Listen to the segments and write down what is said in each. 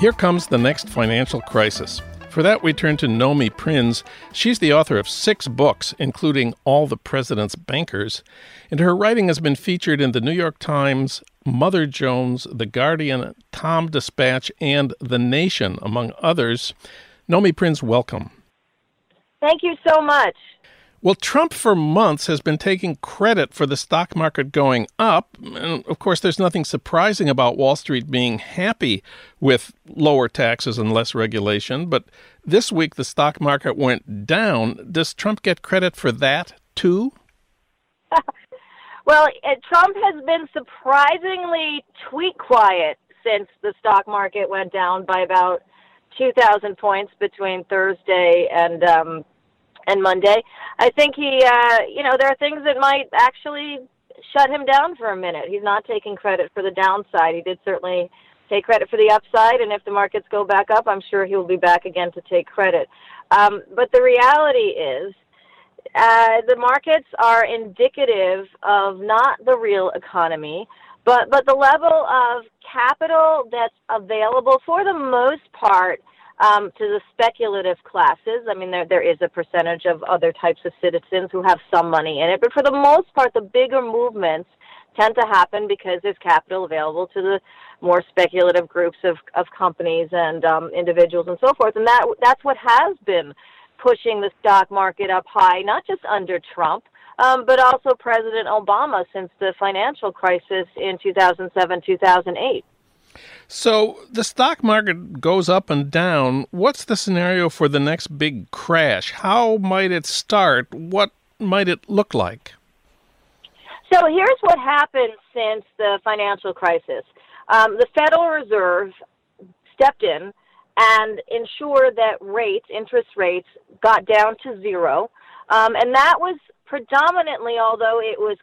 Here comes the next financial crisis. For that, we turn to Nomi Prins. She's the author of six books, including All the President's Bankers, and her writing has been featured in the New York Times, Mother Jones, The Guardian, TomDispatch, and The Nation, among others. Nomi Prins, welcome. Thank you so much. Well, Trump for months has been taking credit for the stock market going up. And of course, there's nothing surprising about Wall Street being happy with lower taxes and less regulation. But this week, the stock market went down. Does Trump get credit for that too? well, uh, Trump has been surprisingly tweet quiet since the stock market went down by about 2,000 points between Thursday and um, and Monday. I think he, uh, you know, there are things that might actually shut him down for a minute. He's not taking credit for the downside. He did certainly take credit for the upside, and if the markets go back up, I'm sure he'll be back again to take credit. Um, but the reality is, uh, the markets are indicative of not the real economy, but but the level of capital that's available for the most part um, to the speculative classes. I mean, there there is a percentage of other types of citizens who have some money in it, but for the most part, the bigger movements tend to happen because there's capital available to the more speculative groups of of companies and um, individuals and so forth, and that that's what has been pushing the stock market up high, not just under Trump. Um, but also President Obama since the financial crisis in 2007 2008. So the stock market goes up and down. What's the scenario for the next big crash? How might it start? What might it look like? So here's what happened since the financial crisis. Um, the Federal Reserve stepped in and ensured that rates, interest rates, got down to zero. Um, and that was predominantly, although it was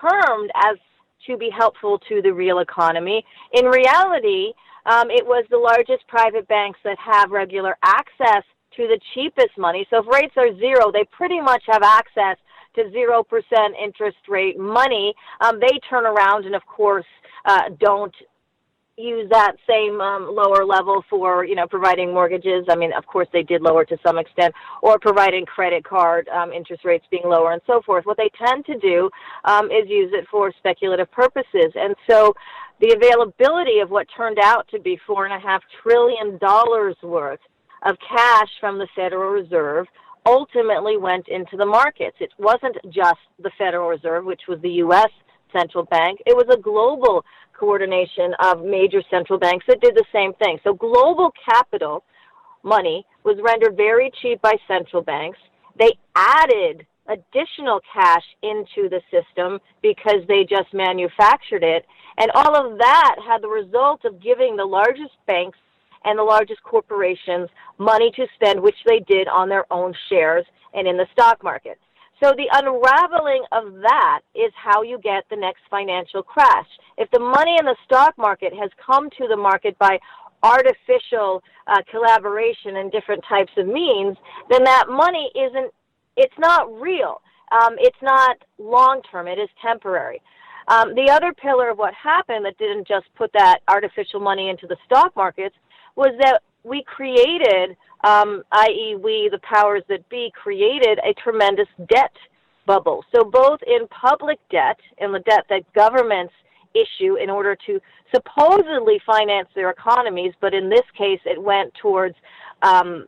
termed as to be helpful to the real economy. In reality, um, it was the largest private banks that have regular access to the cheapest money. So if rates are zero, they pretty much have access to 0% interest rate money. Um, they turn around and, of course, uh, don't use that same um, lower level for you know providing mortgages. I mean, of course, they did lower to some extent, or providing credit card um, interest rates being lower and so forth. What they tend to do um, is use it for speculative purposes, and so the availability of what turned out to be four and a half trillion dollars worth of cash from the Federal Reserve ultimately went into the markets. It wasn't just the Federal Reserve, which was the U.S. central bank. It was a global coordination of major central banks that did the same thing. So global capital money was rendered very cheap by central banks. They added additional cash into the system because they just manufactured it. And all of that had the result of giving the largest banks and the largest corporations money to spend, which they did on their own shares and in the stock market. So the unraveling of that is how you get the next financial crash. If the money in the stock market has come to the market by artificial uh, collaboration and different types of means, then that money isn't, it's not real. Um, it's not long term, it is temporary. Um, the other pillar of what happened that didn't just put that artificial money into the stock markets was that we created um, i.e., we, the powers that be, created a tremendous debt bubble. So, both in public debt and the debt that governments issue in order to supposedly finance their economies, but in this case, it went towards um,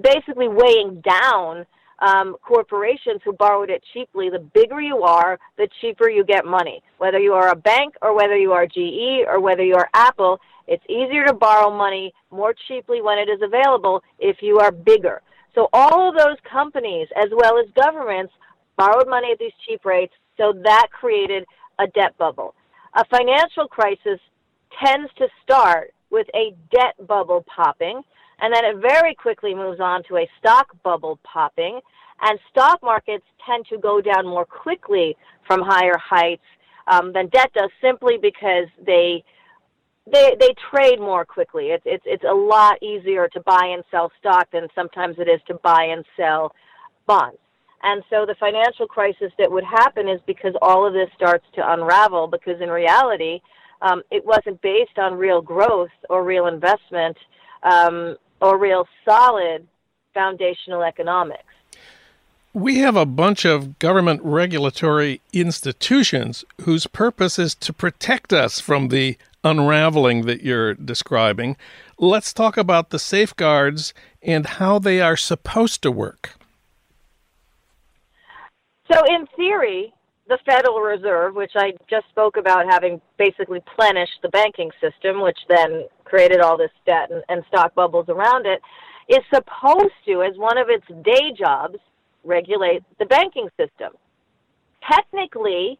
basically weighing down um, corporations who borrowed it cheaply. The bigger you are, the cheaper you get money. Whether you are a bank or whether you are GE or whether you are Apple, it's easier to borrow money more cheaply when it is available if you are bigger. So all of those companies, as well as governments, borrowed money at these cheap rates, so that created a debt bubble. A financial crisis tends to start with a debt bubble popping, and then it very quickly moves on to a stock bubble popping, and stock markets tend to go down more quickly from higher heights um, than debt does simply because they they they trade more quickly. It's it's it's a lot easier to buy and sell stock than sometimes it is to buy and sell bonds. And so the financial crisis that would happen is because all of this starts to unravel. Because in reality, um, it wasn't based on real growth or real investment um, or real solid foundational economics. We have a bunch of government regulatory institutions whose purpose is to protect us from the unraveling that you're describing. Let's talk about the safeguards and how they are supposed to work. So, in theory, the Federal Reserve, which I just spoke about having basically plenished the banking system, which then created all this debt and, and stock bubbles around it, is supposed to, as one of its day jobs, regulate the banking system. Technically,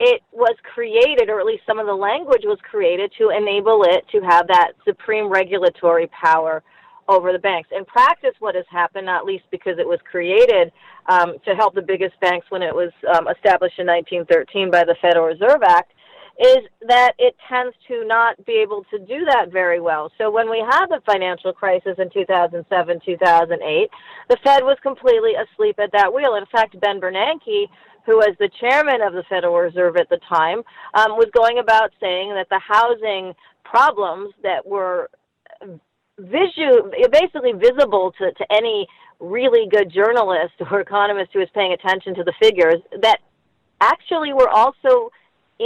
it was created, or at least some of the language was created, to enable it to have that supreme regulatory power over the banks. In practice, what has happened, not least because it was created um, to help the biggest banks when it was um, established in 1913 by the Federal Reserve Act, is that it tends to not be able to do that very well. So when we had the financial crisis in 2007, 2008, the Fed was completely asleep at that wheel. In fact, Ben Bernanke, who was the chairman of the Federal Reserve at the time, um, was going about saying that the housing problems that were basically visible to, to any really good journalist or economist who was paying attention to the figures that actually were also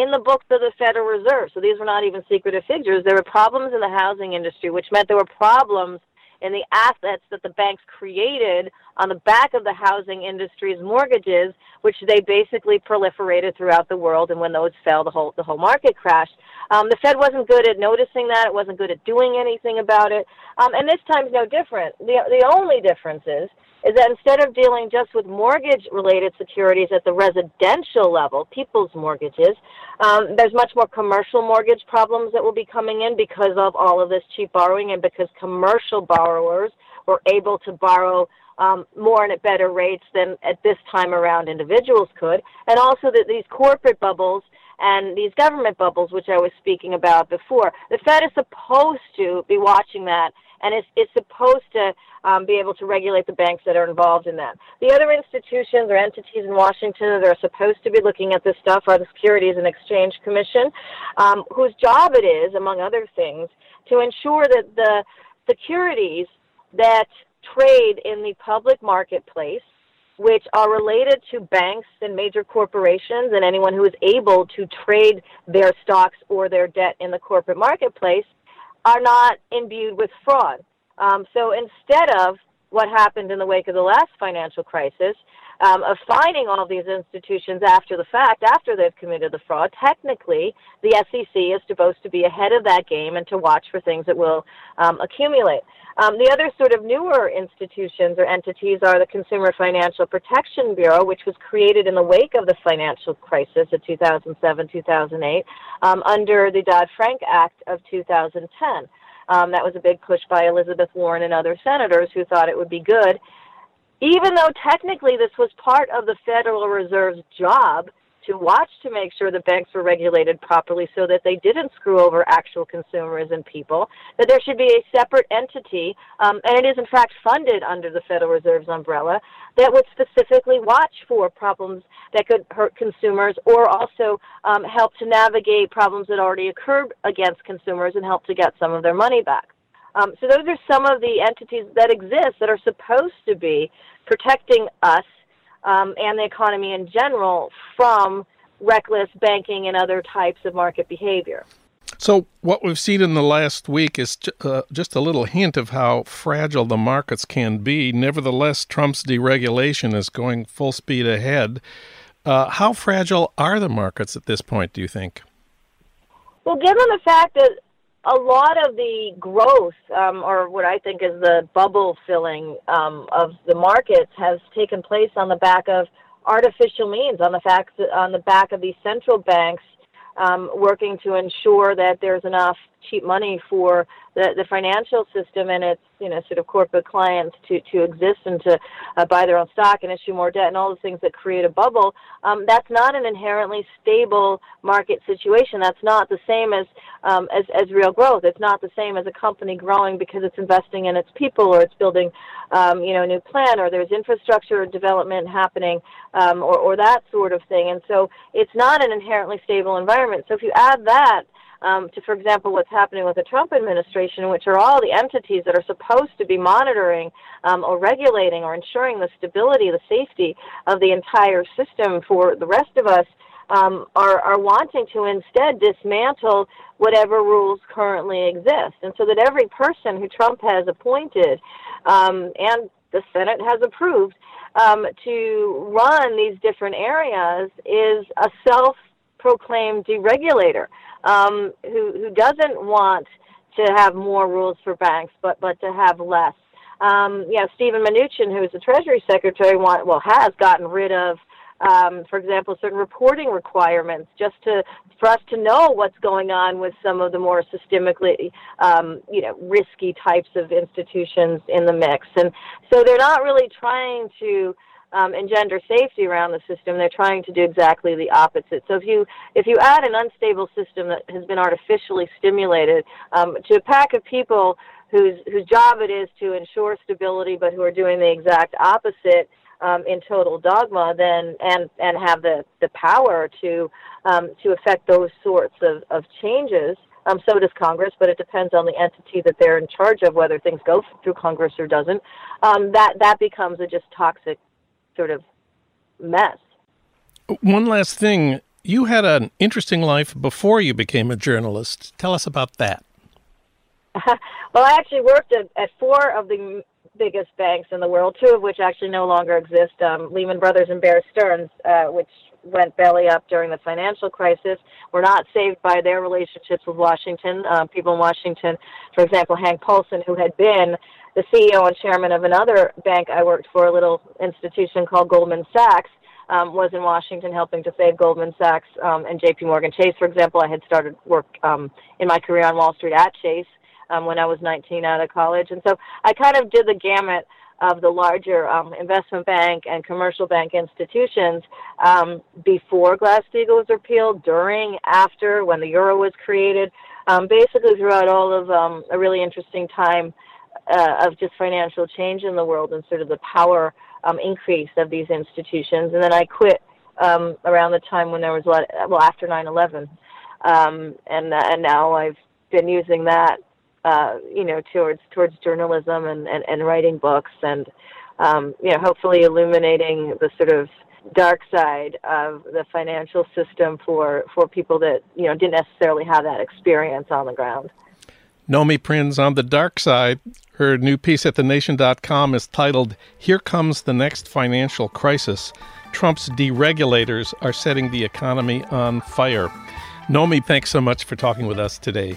in the books of the Federal Reserve. So these were not even secretive figures. There were problems in the housing industry, which meant there were problems in the assets that the banks created on the back of the housing industry's mortgages, which they basically proliferated throughout the world. And when those fell, the whole the whole market crashed. Um, the Fed wasn't good at noticing that. It wasn't good at doing anything about it. Um, and this time's no different. The the only difference is is that instead of dealing just with mortgage related securities at the residential level, people's mortgages, um, there's much more commercial mortgage problems that will be coming in because of all of this cheap borrowing and because commercial borrowers were able to borrow um, more and at better rates than at this time around individuals could. And also that these corporate bubbles and these government bubbles, which I was speaking about before, the Fed is supposed to be watching that and it's, it's supposed to um, be able to regulate the banks that are involved in that. The other institutions or entities in Washington that are supposed to be looking at this stuff are the Securities and Exchange Commission, um, whose job it is, among other things, to ensure that the securities that trade in the public marketplace which are related to banks and major corporations and anyone who is able to trade their stocks or their debt in the corporate marketplace are not imbued with fraud. Um, so instead of what happened in the wake of the last financial crisis, um, of finding all these institutions after the fact, after they've committed the fraud, technically the SEC is supposed to be ahead of that game and to watch for things that will um, accumulate. Um, the other sort of newer institutions or entities are the Consumer Financial Protection Bureau, which was created in the wake of the financial crisis of 2007 2008 um, under the Dodd Frank Act of 2010. Um, that was a big push by Elizabeth Warren and other senators who thought it would be good. Even though technically this was part of the Federal Reserve's job to watch to make sure the banks were regulated properly so that they didn't screw over actual consumers and people, that there should be a separate entity, um, and it is in fact funded under the Federal Reserve's umbrella, that would specifically watch for problems that could hurt consumers or also um, help to navigate problems that already occurred against consumers and help to get some of their money back. Um, so those are some of the entities that exist that are supposed to be protecting us um, and the economy in general from reckless banking and other types of market behavior. So, what we've seen in the last week is uh, just a little hint of how fragile the markets can be. Nevertheless, Trump's deregulation is going full speed ahead. Uh, how fragile are the markets at this point, do you think? Well, given the fact that a lot of the growth, um, or what I think is the bubble filling um, of the markets, has taken place on the back of artificial means, on the fact on the back of these central banks um, working to ensure that there's enough cheap money for the, the financial system and its you know sort of corporate clients to to exist and to uh, buy their own stock and issue more debt and all the things that create a bubble. Um, that's not an inherently stable market situation. That's not the same as um, as as real growth. It's not the same as a company growing because it's investing in its people or it's building um, you know a new plan or there's infrastructure development happening um, or or that sort of thing. And so it's not an inherently stable environment. So if you add that um, to, for example, what's happening with the Trump administration, which are all the entities that are supposed to be monitoring um, or regulating or ensuring the stability, the safety of the entire system for the rest of us, um, are, are wanting to instead dismantle whatever rules currently exist. And so that every person who Trump has appointed um, and the Senate has approved um, to run these different areas is a self proclaimed deregulator um, who, who doesn't want to have more rules for banks, but, but to have less. Um, you know, Steven Mnuchin, who is the Treasury Secretary, want, well, has gotten rid of um, for example, certain reporting requirements, just to for us to know what's going on with some of the more systemically, um, you know, risky types of institutions in the mix. And so they're not really trying to um, gender safety around the system. They're trying to do exactly the opposite. So if you if you add an unstable system that has been artificially stimulated um, to a pack of people whose whose job it is to ensure stability, but who are doing the exact opposite um, in total dogma, then and and have the the power to um, to affect those sorts of, of changes. Um, so does Congress, but it depends on the entity that they're in charge of whether things go through Congress or doesn't. Um, that that becomes a just toxic sort of mess. One last thing. You had an interesting life before you became a journalist. Tell us about that. well, I actually worked at, at four of the biggest banks in the world, two of which actually no longer exist um, Lehman Brothers and Bear Stearns, uh, which went belly up during the financial crisis, were not saved by their relationships with Washington. Uh, people in Washington, for example, Hank Paulson, who had been the CEO and chairman of another bank I worked for, a little institution called Goldman Sachs, um, was in Washington helping to save Goldman Sachs um, and J.P. Morgan Chase, for example. I had started work um, in my career on Wall Street at Chase um, when I was 19 out of college. And so I kind of did the gamut of the larger um, investment bank and commercial bank institutions um, before Glass-Steagall was repealed, during, after, when the euro was created, um, basically throughout all of um, a really interesting time uh, of just financial change in the world and sort of the power um, increase of these institutions. And then I quit um, around the time when there was a lot, well, after 9/11, um, and uh, and now I've been using that uh, you know, towards towards journalism and, and, and writing books and um, you know, hopefully illuminating the sort of dark side of the financial system for for people that you know didn't necessarily have that experience on the ground. Nomi Prins on the dark side. Her new piece at thenation.com is titled Here Comes the Next Financial Crisis. Trump's deregulators are setting the economy on fire. Nomi, thanks so much for talking with us today.